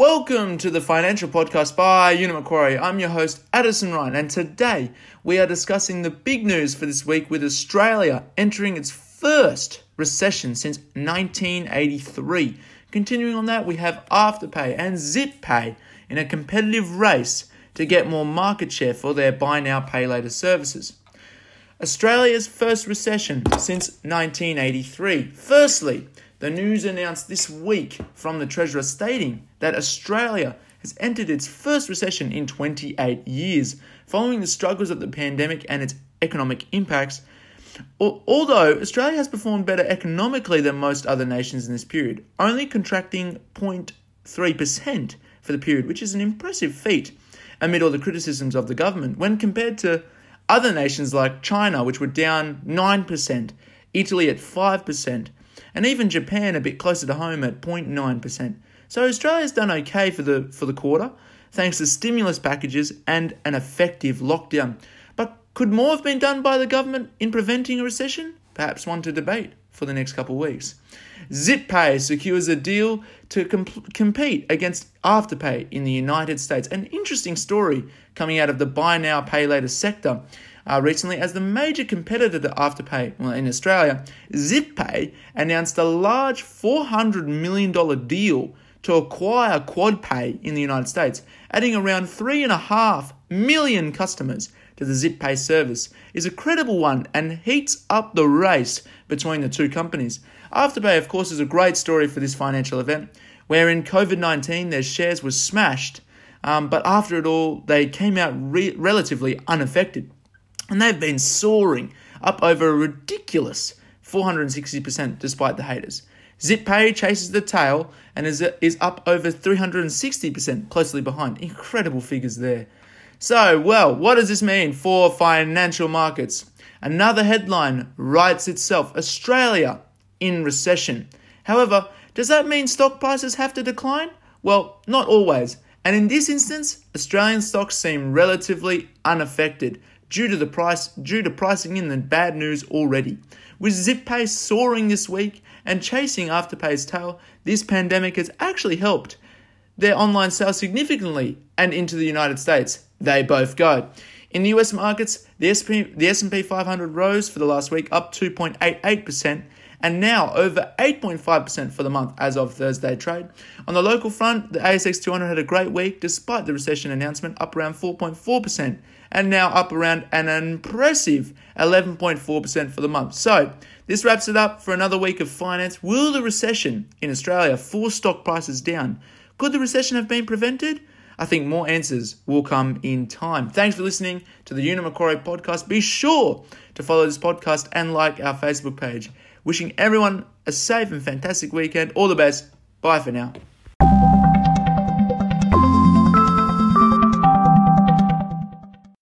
Welcome to the financial podcast by Uni Macquarie. I'm your host, Addison Ryan, and today we are discussing the big news for this week with Australia entering its first recession since 1983. Continuing on that, we have Afterpay and ZipPay in a competitive race to get more market share for their buy now, pay later services. Australia's first recession since 1983. Firstly, the news announced this week from the Treasurer stating that Australia has entered its first recession in 28 years, following the struggles of the pandemic and its economic impacts. Although Australia has performed better economically than most other nations in this period, only contracting 0.3% for the period, which is an impressive feat amid all the criticisms of the government when compared to other nations like China, which were down 9%, Italy at 5%, and even Japan a bit closer to home at 0.9%. So Australia's done okay for the for the quarter, thanks to stimulus packages and an effective lockdown. But could more have been done by the government in preventing a recession? Perhaps one to debate for the next couple of weeks. ZipPay secures a deal to comp- compete against Afterpay in the United States. An interesting story coming out of the buy now, pay later sector. Uh, recently, as the major competitor to Afterpay in Australia, ZipPay announced a large $400 million deal to acquire QuadPay in the United States, adding around 3.5 million customers to the ZipPay service is a credible one and heats up the race between the two companies. Afterpay, of course, is a great story for this financial event, where in COVID 19 their shares were smashed, um, but after it all, they came out re- relatively unaffected. And they've been soaring up over a ridiculous 460% despite the haters. ZipPay chases the tail and is, is up over 360%, closely behind. Incredible figures there. So, well, what does this mean for financial markets? Another headline writes itself Australia in recession. However, does that mean stock prices have to decline? Well, not always. And in this instance, Australian stocks seem relatively unaffected due to the price due to pricing in the bad news already. With ZipPay soaring this week and chasing Afterpay's tail, this pandemic has actually helped their online sales significantly and into the United States. They both go. In the US markets, the SP, the S&P 500 rose for the last week up 2.88% and now over 8.5% for the month as of Thursday trade. On the local front, the ASX 200 had a great week despite the recession announcement, up around 4.4% and now up around an impressive 11.4% for the month. So, this wraps it up for another week of finance. Will the recession in Australia force stock prices down? Could the recession have been prevented? I think more answers will come in time. Thanks for listening to the Uni Macquarie podcast. Be sure to follow this podcast and like our Facebook page. Wishing everyone a safe and fantastic weekend. All the best. Bye for now.